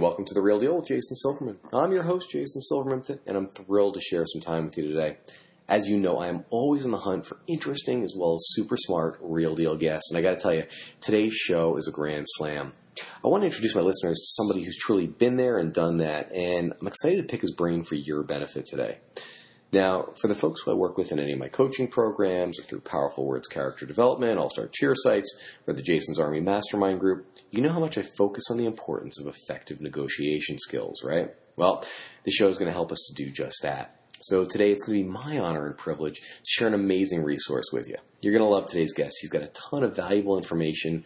Welcome to The Real Deal with Jason Silverman. I'm your host, Jason Silverman, and I'm thrilled to share some time with you today. As you know, I am always on the hunt for interesting as well as super smart real deal guests, and I got to tell you, today's show is a grand slam. I want to introduce my listeners to somebody who's truly been there and done that, and I'm excited to pick his brain for your benefit today. Now, for the folks who I work with in any of my coaching programs or through Powerful Words Character Development, All Star Cheer Sites, or the Jason's Army Mastermind Group, you know how much I focus on the importance of effective negotiation skills, right? Well, this show is going to help us to do just that. So today it's going to be my honor and privilege to share an amazing resource with you. You're going to love today's guest. He's got a ton of valuable information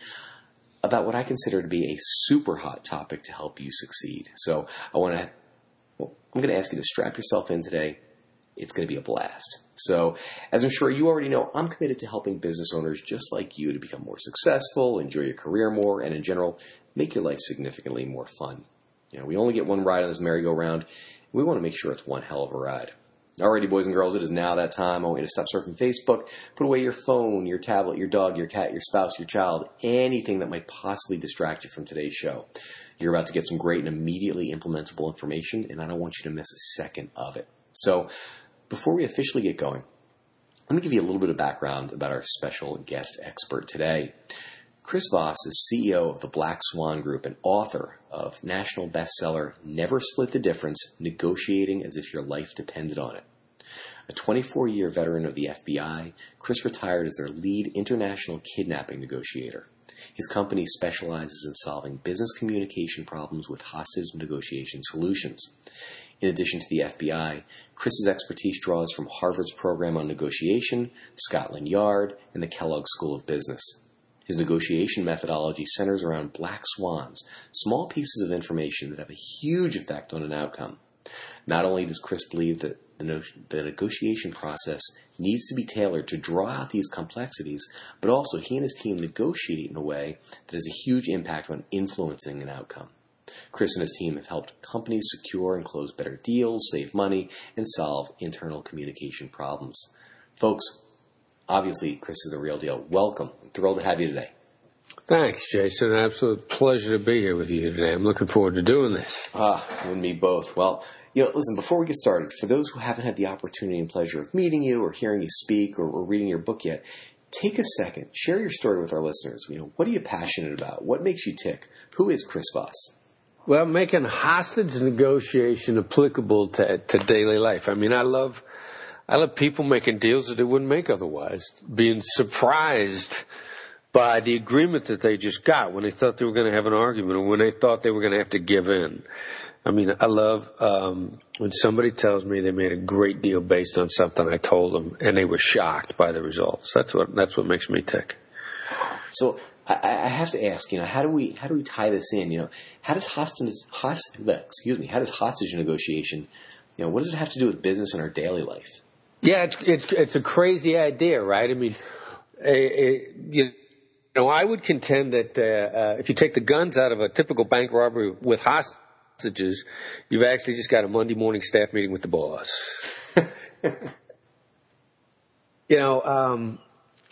about what I consider to be a super hot topic to help you succeed. So I want to, well, I'm going to ask you to strap yourself in today it's going to be a blast. So, as I'm sure you already know, I'm committed to helping business owners just like you to become more successful, enjoy your career more, and in general, make your life significantly more fun. You know, we only get one ride on this merry-go-round. We want to make sure it's one hell of a ride. Alrighty, boys and girls, it is now that time. I want you to stop surfing Facebook, put away your phone, your tablet, your dog, your cat, your spouse, your child, anything that might possibly distract you from today's show. You're about to get some great and immediately implementable information, and I don't want you to miss a second of it. So, before we officially get going, let me give you a little bit of background about our special guest expert today. Chris Voss is CEO of the Black Swan Group and author of national bestseller Never Split the Difference Negotiating as if Your Life Depended on It. A 24 year veteran of the FBI, Chris retired as their lead international kidnapping negotiator. His company specializes in solving business communication problems with hostage negotiation solutions. In addition to the FBI, Chris's expertise draws from Harvard's program on negotiation, Scotland Yard, and the Kellogg School of Business. His negotiation methodology centers around black swans, small pieces of information that have a huge effect on an outcome. Not only does Chris believe that the, no- the negotiation process needs to be tailored to draw out these complexities, but also he and his team negotiate in a way that has a huge impact on influencing an outcome. Chris and his team have helped companies secure and close better deals, save money, and solve internal communication problems. Folks, obviously, Chris is a real deal. Welcome. I'm thrilled to have you today. Thanks, Jason. Absolute pleasure to be here with you today. I'm looking forward to doing this. Ah, you and me both. Well, you know, listen, before we get started, for those who haven't had the opportunity and pleasure of meeting you or hearing you speak or, or reading your book yet, take a second, share your story with our listeners. You know, what are you passionate about? What makes you tick? Who is Chris Voss? Well, making hostage negotiation applicable to, to daily life. I mean, I love, I love people making deals that they wouldn't make otherwise. Being surprised by the agreement that they just got when they thought they were going to have an argument or when they thought they were going to have to give in. I mean, I love um, when somebody tells me they made a great deal based on something I told them, and they were shocked by the results. That's what that's what makes me tick. So I, I have to ask, you know, how do we how do we tie this in? You know, how does hostage, host, excuse me, how does hostage negotiation, you know, what does it have to do with business in our daily life? Yeah, it's it's it's a crazy idea, right? I mean, a, you know, I would contend that uh, uh, if you take the guns out of a typical bank robbery with hostages, you've actually just got a Monday morning staff meeting with the boss. you know, um,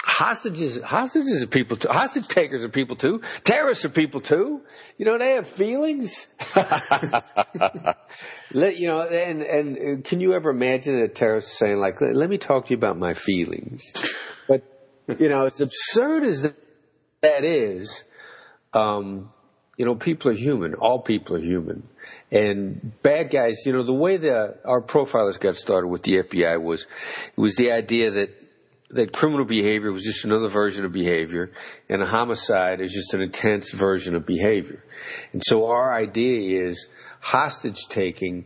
hostages hostages are people too. Hostage takers are people too. Terrorists are people too. You know, they have feelings. let, you know, and and can you ever imagine a terrorist saying like, "Let me talk to you about my feelings"? But you know, as absurd as that is, um, you know, people are human. All people are human. And bad guys, you know, the way that our profilers got started with the FBI was, it was the idea that that criminal behavior was just another version of behavior, and a homicide is just an intense version of behavior. And so our idea is hostage taking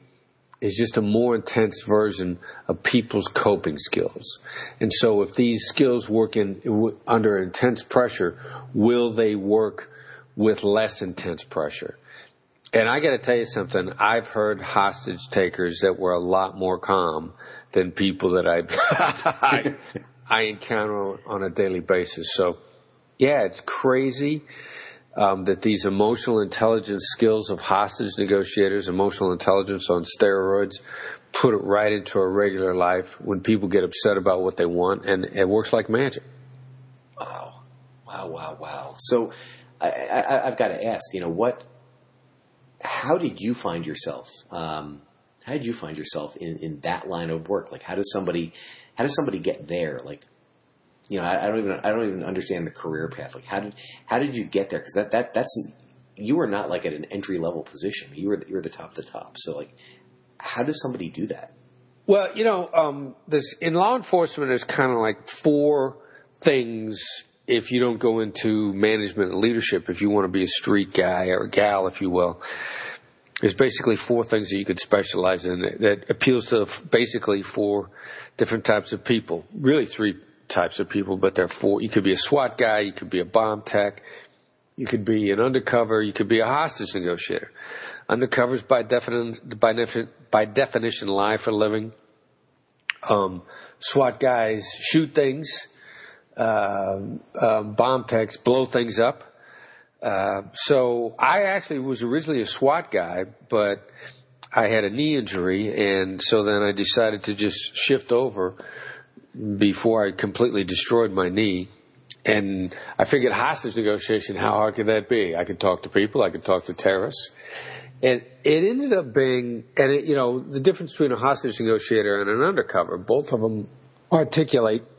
is just a more intense version of people's coping skills. And so if these skills work in, under intense pressure, will they work with less intense pressure? And I got to tell you something. I've heard hostage takers that were a lot more calm than people that I I, encounter on a daily basis. So, yeah, it's crazy um, that these emotional intelligence skills of hostage negotiators, emotional intelligence on steroids, put it right into a regular life when people get upset about what they want, and it works like magic. Wow, wow, wow, wow. So, I, I, I've got to ask, you know, what how did you find yourself? Um, how did you find yourself in, in that line of work? Like, how does somebody, how does somebody get there? Like, you know, I, I don't even, I don't even understand the career path. Like, how did, how did you get there? Because that, that, that's, you were not like at an entry level position. You were, you were the top of the top. So, like, how does somebody do that? Well, you know, um, this in law enforcement, there's kind of like four things if you don't go into management and leadership, if you want to be a street guy or gal, if you will, there's basically four things that you could specialize in that appeals to basically four different types of people. Really three types of people, but there are four. You could be a SWAT guy, you could be a bomb tech, you could be an undercover, you could be a hostage negotiator. Undercovers by definition, by, by definition lie for a living. Um, SWAT guys shoot things uh, uh, bomb techs blow things up. Uh, so I actually was originally a SWAT guy, but I had a knee injury, and so then I decided to just shift over before I completely destroyed my knee. And I figured hostage negotiation, how hard could that be? I could talk to people, I could talk to terrorists. And it ended up being, and it, you know, the difference between a hostage negotiator and an undercover, both of them articulate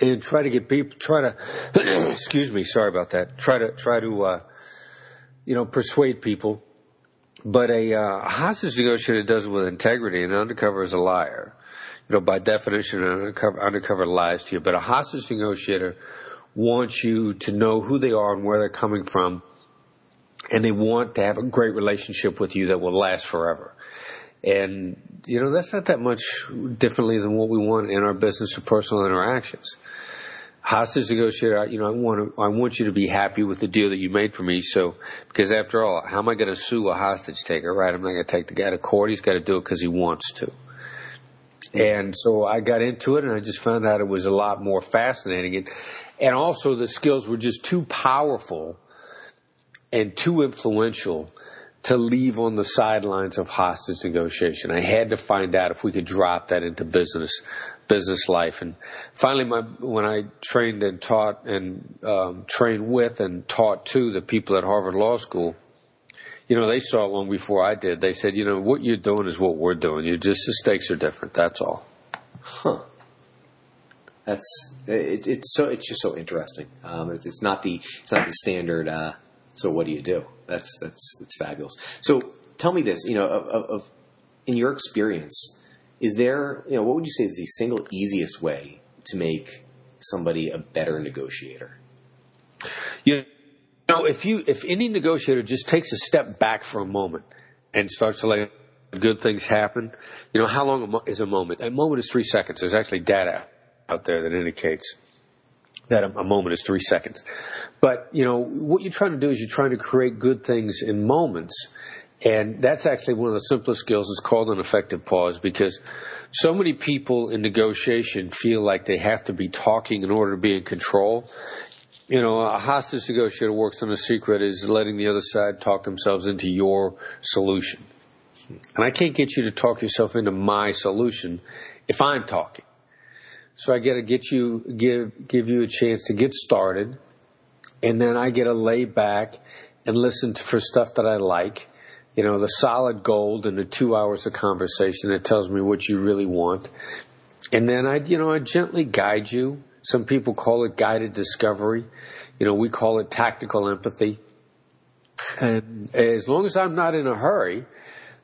and try to get people try to excuse me sorry about that try to try to uh, you know persuade people. But a uh, hostage negotiator does it with integrity and undercover is a liar. You know by definition an undercover, undercover lies to you. But a hostage negotiator wants you to know who they are and where they're coming from and they want to have a great relationship with you that will last forever and, you know, that's not that much differently than what we want in our business or personal interactions hostage negotiator, you know, I want to, I want you to be happy with the deal that you made for me. So, because after all, how am I going to sue a hostage taker, right? I'm not going to take the guy to court. He's got to do it because he wants to. And so I got into it and I just found out it was a lot more fascinating. And, and also the skills were just too powerful and too influential to leave on the sidelines of hostage negotiation. I had to find out if we could drop that into business business life. And finally, my, when I trained and taught and um, trained with and taught to the people at Harvard Law School, you know, they saw it long before I did. They said, you know, what you're doing is what we're doing. You just the stakes are different. That's all. Huh. That's it's it's so it's just so interesting. Um, it's, it's not the it's not the standard. Uh, so what do you do? That's that's that's fabulous. So tell me this. You know, of, of, of in your experience, is there, you know, what would you say is the single easiest way to make somebody a better negotiator? You know, if you if any negotiator just takes a step back for a moment and starts to let good things happen, you know, how long is a moment? A moment is three seconds. There's actually data out there that indicates that a, moment is three seconds. But, you know, what you're trying to do is you're trying to create good things in moments and that's actually one of the simplest skills. It's called an effective pause because so many people in negotiation feel like they have to be talking in order to be in control. You know, a hostage negotiator works on a secret is letting the other side talk themselves into your solution. And I can't get you to talk yourself into my solution if I'm talking. So I get to get you, give, give you a chance to get started. And then I get to lay back and listen to, for stuff that I like you know, the solid gold in the two hours of conversation that tells me what you really want. And then I, you know, I gently guide you. Some people call it guided discovery. You know, we call it tactical empathy. And as long as I'm not in a hurry,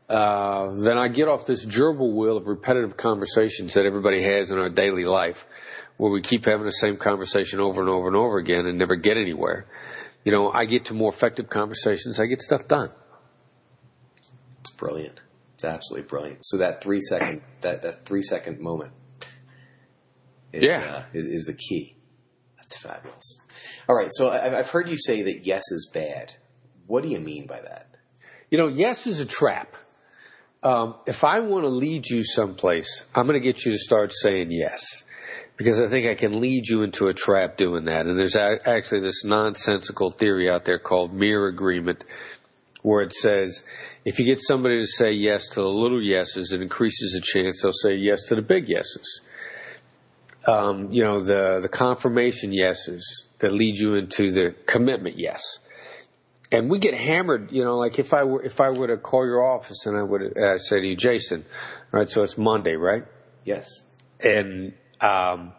uh, then I get off this gerbil wheel of repetitive conversations that everybody has in our daily life where we keep having the same conversation over and over and over again and never get anywhere. You know, I get to more effective conversations. I get stuff done It's brilliant. It's absolutely brilliant. So that three second that that three second moment, is, yeah, uh, is, is the key. That's fabulous. All right, so I've heard you say that yes is bad. What do you mean by that? You know, yes is a trap. Um, if I want to lead you someplace, I'm going to get you to start saying yes. Because I think I can lead you into a trap doing that. And there's a- actually this nonsensical theory out there called mere agreement, where it says if you get somebody to say yes to the little yeses, it increases the chance they'll say yes to the big yeses. Um, you know, the, the confirmation yeses that lead you into the commitment yes and we get hammered, you know, like if I were if I were to call your office and I would uh, say to you, Jason, all right, so it's Monday, right? Yes. And um,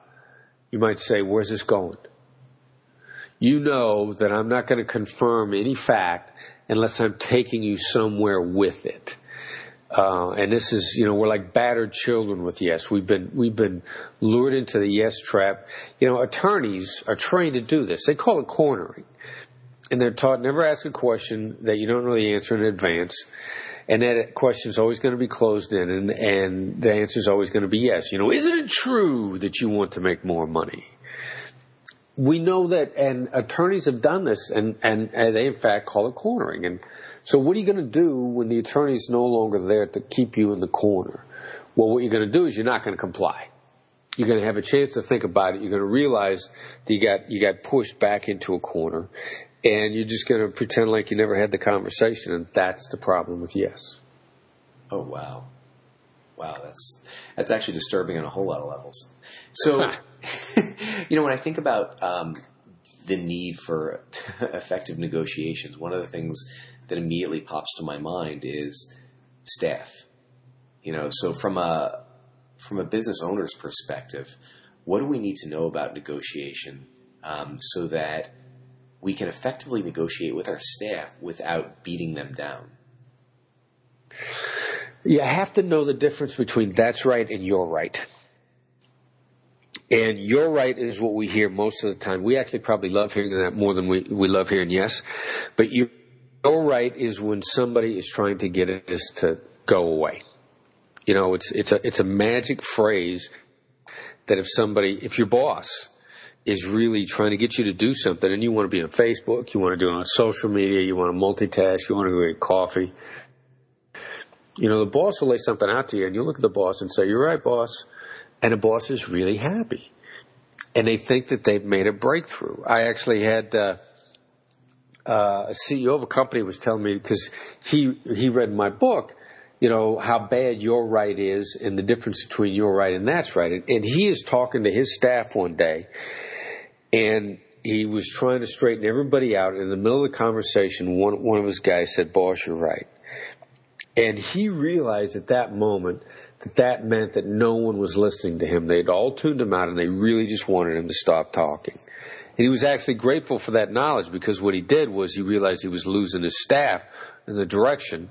you might say, where's this going? You know that I'm not going to confirm any fact unless I'm taking you somewhere with it. Uh, and this is, you know, we're like battered children with yes. We've been, we've been lured into the yes trap. You know, attorneys are trained to do this. They call it cornering and they're taught never ask a question that you don't really answer in advance. And that question is always going to be closed in, and, and the answer is always going to be yes. You know, isn't it true that you want to make more money? We know that, and attorneys have done this, and, and, and they in fact call it cornering. And so, what are you going to do when the attorney is no longer there to keep you in the corner? Well, what you're going to do is you're not going to comply. You're going to have a chance to think about it. You're going to realize that you got you got pushed back into a corner, and you're just going to pretend like you never had the conversation, and that's the problem with yes. Oh wow, wow, that's that's actually disturbing on a whole lot of levels. So, you know, when I think about um, the need for effective negotiations, one of the things that immediately pops to my mind is staff. You know, so from a from a business owner's perspective, what do we need to know about negotiation um, so that we can effectively negotiate with our staff without beating them down. You have to know the difference between that's right and you're right. And you're right is what we hear most of the time. We actually probably love hearing that more than we, we love hearing yes. But you're right is when somebody is trying to get us to go away. You know, it's, it's a, it's a magic phrase that if somebody, if your boss is really trying to get you to do something and you want to be on Facebook, you want to do it on social media, you want to multitask, you want to go get coffee. You know, the boss will lay something out to you and you look at the boss and say, you're right, boss. And the boss is really happy. And they think that they've made a breakthrough. I actually had, uh, uh, a CEO of a company was telling me because he, he read my book, you know, how bad you're right is and the difference between you're right and that's right. And, and he is talking to his staff one day and he was trying to straighten everybody out. In the middle of the conversation, one, one of his guys said, boss, you're right. And he realized at that moment that that meant that no one was listening to him. They'd all tuned him out and they really just wanted him to stop talking. And he was actually grateful for that knowledge because what he did was he realized he was losing his staff in the direction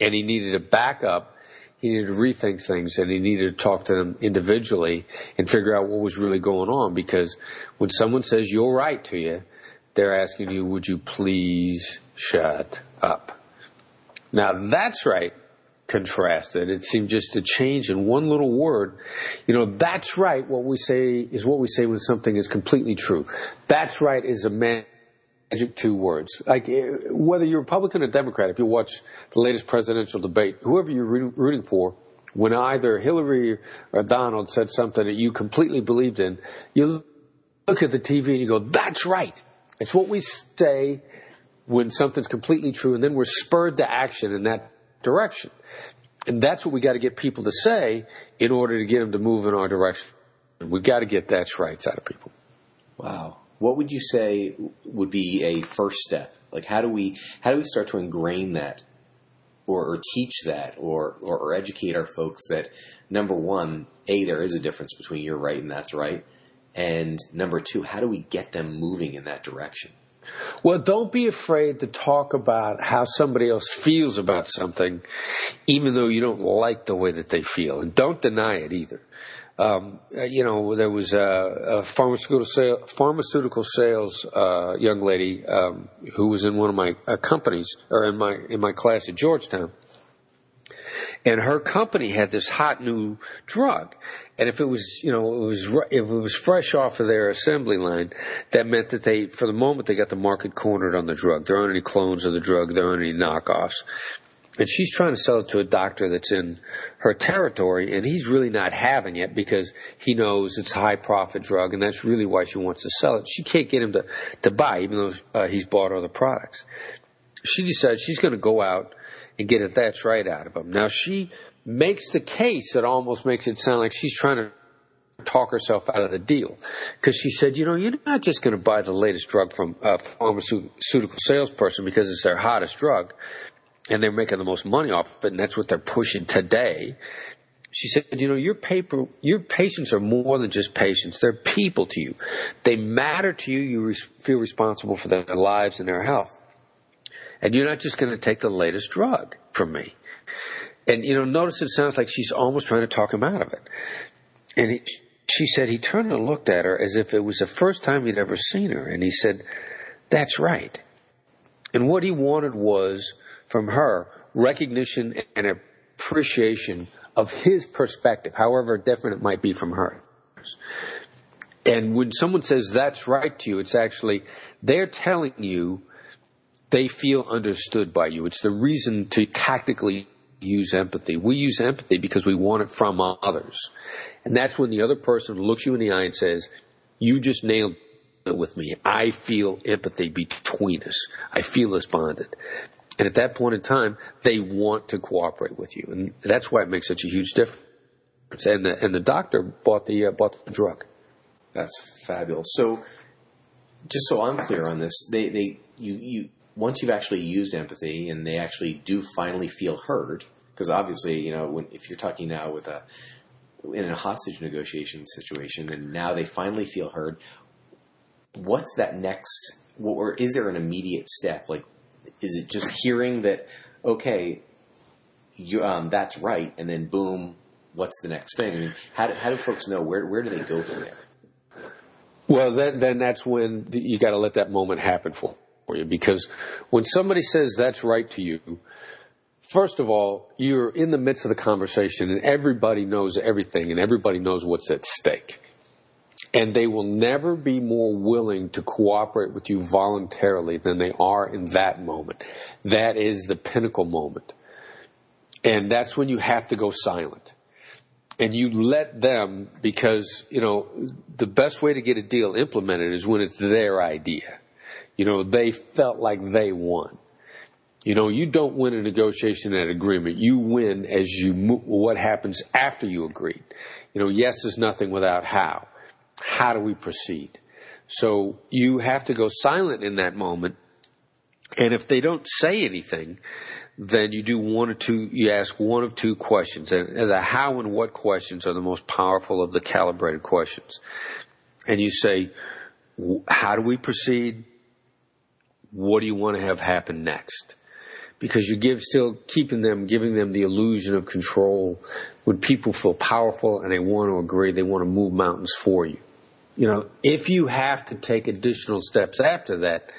and he needed a backup he needed to rethink things and he needed to talk to them individually and figure out what was really going on because when someone says you're right to you, they're asking you, would you please shut up? Now that's right contrasted. It seemed just to change in one little word. You know, that's right. What we say is what we say when something is completely true. That's right is a man magic two words. Like eh, whether you're Republican or Democrat, if you watch the latest presidential debate, whoever you're rooting for, when either Hillary or Donald said something that you completely believed in, you look at the TV and you go, "That's right." It's what we say when something's completely true, and then we're spurred to action in that direction. And that's what we got to get people to say in order to get them to move in our direction. We've got to get that's right out of people. Wow what would you say would be a first step? Like how do we how do we start to ingrain that or, or teach that or, or, or educate our folks that number one, A, there is a difference between you're right and that's right. And number two, how do we get them moving in that direction? Well, don't be afraid to talk about how somebody else feels about something, even though you don't like the way that they feel. And don't deny it either um, uh, you know, there was a, a pharmaceutical sale, pharmaceutical sales uh, young lady um, who was in one of my uh, companies or in my in my class at Georgetown, and her company had this hot new drug. And if it was, you know, it was if it was fresh off of their assembly line, that meant that they, for the moment, they got the market cornered on the drug. There aren't any clones of the drug. There aren't any knockoffs. And she's trying to sell it to a doctor that's in her territory, and he's really not having it because he knows it's a high profit drug, and that's really why she wants to sell it. She can't get him to, to buy, even though uh, he's bought other products. She decides she's going to go out and get it that's right out of him. Now she makes the case that almost makes it sound like she's trying to talk herself out of the deal because she said, you know, you're not just going to buy the latest drug from a pharmaceutical salesperson because it's their hottest drug and they're making the most money off of it, and that's what they're pushing today. She said, you know, your paper, your patients are more than just patients. They're people to you. They matter to you. You re- feel responsible for their lives and their health. And you're not just going to take the latest drug from me. And, you know, notice it sounds like she's almost trying to talk him out of it. And he, she said he turned and looked at her as if it was the first time he'd ever seen her. And he said, that's right. And what he wanted was from her recognition and appreciation of his perspective, however different it might be from hers. And when someone says that's right to you, it's actually, they're telling you they feel understood by you. It's the reason to tactically use empathy. We use empathy because we want it from others. And that's when the other person looks you in the eye and says, you just nailed it with me. I feel empathy between us. I feel us bonded. And at that point in time, they want to cooperate with you. And that's why it makes such a huge difference. And the, and the doctor bought the, uh, bought the drug. That's fabulous. So, just so I'm clear on this, they, they, you, you, once you've actually used empathy and they actually do finally feel heard, because obviously, you know, when, if you're talking now with a, in a hostage negotiation situation, and now they finally feel heard, what's that next, or is there an immediate step? Like, is it just hearing that, okay, you, um, that's right, and then boom, what's the next thing? I mean, how do, how do folks know where where do they go from there? Well, then then that's when you got to let that moment happen for for you because when somebody says that's right to you, first of all, you're in the midst of the conversation and everybody knows everything and everybody knows what's at stake. And they will never be more willing to cooperate with you voluntarily than they are in that moment. That is the pinnacle moment. And that's when you have to go silent. And you let them, because, you know, the best way to get a deal implemented is when it's their idea. You know, they felt like they won. You know, you don't win a negotiation and agreement. You win as you move, what happens after you agreed. You know, yes is nothing without how how do we proceed? So you have to go silent in that moment. And if they don't say anything, then you do one or two, you ask one of two questions. And the how and what questions are the most powerful of the calibrated questions. And you say, how do we proceed? What do you want to have happen next? Because you give still keeping them, giving them the illusion of control. When people feel powerful and they want to agree, they want to move mountains for you you know, if you have to take additional steps after that,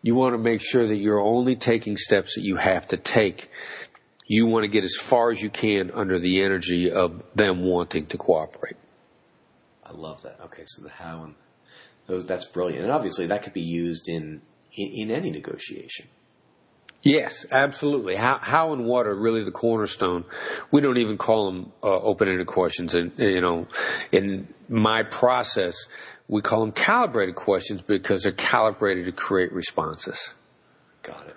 you want to make sure that you're only taking steps that you have to take. You want to get as far as you can under the energy of them wanting to cooperate. I love that. Okay, so the how and those that's brilliant, and obviously that could be used in in, in any negotiation. Yes, absolutely. How, how and what are really the cornerstone. We don't even call them uh, open-ended questions. And you know, in my process, we call them calibrated questions because they're calibrated to create responses. Got it.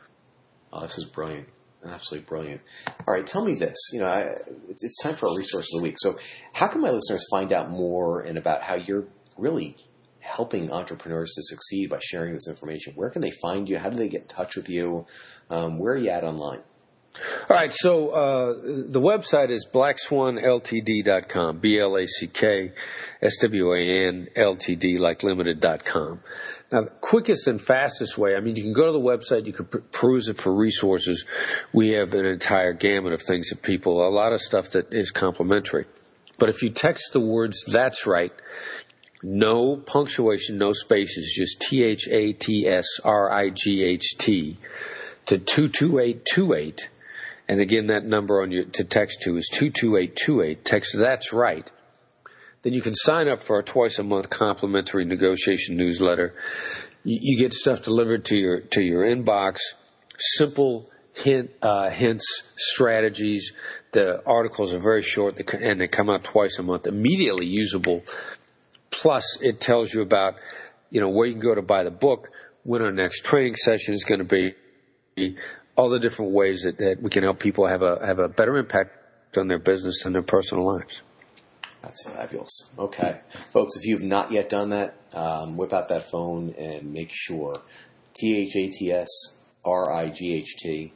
Oh, this is brilliant. Absolutely brilliant. All right, tell me this. You know, I, it's, it's time for our resource of the week. So, how can my listeners find out more and about how you're really helping entrepreneurs to succeed by sharing this information? Where can they find you? How do they get in touch with you? Um, where are you at online? All right, so uh, the website is blackswanltd.com, B-L-A-C-K-S-W-A-N L-T-D, like limited.com. Now, the quickest and fastest way, I mean, you can go to the website, you can peruse it for resources. We have an entire gamut of things that people, a lot of stuff that is complimentary. But if you text the words, that's right, no punctuation, no spaces, just T-H-A-T-S-R-I-G-H-T to 22828 And again, that number on your to text to is two two eight two eight. Text that's right. Then you can sign up for a twice a month complimentary negotiation newsletter. You, you get stuff delivered to your to your inbox. Simple hint, uh, hints, strategies. The articles are very short and they come out twice a month, immediately usable. Plus, it tells you about, you know, where you can go to buy the book, when our next training session is going to be, all the different ways that, that we can help people have a have a better impact on their business and their personal lives. That's fabulous. Okay, folks, if you've not yet done that, um, whip out that phone and make sure T H A T S R I G H T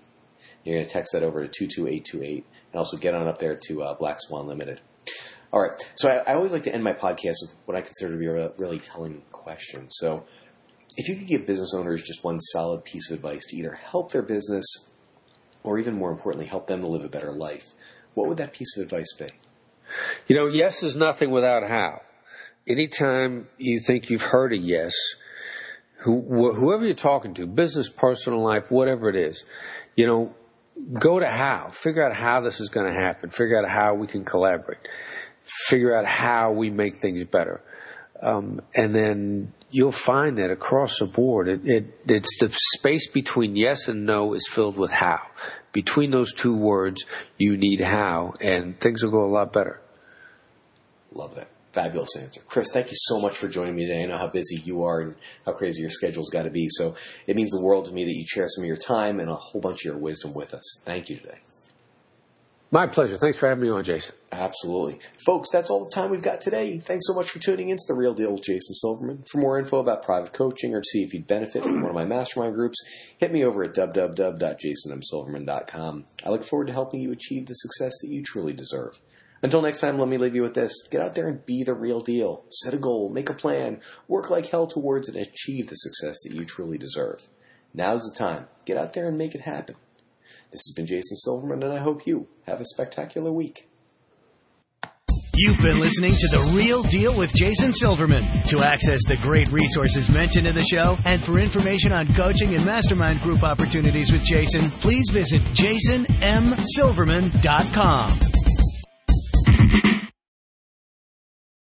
you're going to text that over to 22828 and also get on up there to uh, Black Swan Limited. All right. So I, I, always like to end my podcast with what I consider to be a really telling question. So if you could give business owners just one solid piece of advice to either help their business or even more importantly, help them to live a better life, what would that piece of advice be? You know, yes is nothing without how. Anytime you think you've heard a yes, who, whoever you're talking to, business, personal life, whatever it is, you know, go to how. Figure out how this is going to happen. Figure out how we can collaborate. Figure out how we make things better. Um, and then you'll find that across the board, it, it, it's the space between yes and no is filled with how. Between those two words, you need how, and things will go a lot better. Love that. Fabulous answer. Chris, thank you so much for joining me today. I know how busy you are and how crazy your schedule's got to be. So it means the world to me that you share some of your time and a whole bunch of your wisdom with us. Thank you today. My pleasure. Thanks for having me on, Jason. Absolutely. Folks, that's all the time we've got today. Thanks so much for tuning into The Real Deal with Jason Silverman. For more info about private coaching or to see if you'd benefit from one of my mastermind groups, hit me over at www.jasonmsilverman.com. I look forward to helping you achieve the success that you truly deserve. Until next time, let me leave you with this. Get out there and be the real deal. Set a goal, make a plan, work like hell towards it, and achieve the success that you truly deserve. Now's the time. Get out there and make it happen. This has been Jason Silverman, and I hope you have a spectacular week. You've been listening to The Real Deal with Jason Silverman. To access the great resources mentioned in the show and for information on coaching and mastermind group opportunities with Jason, please visit jasonmsilverman.com.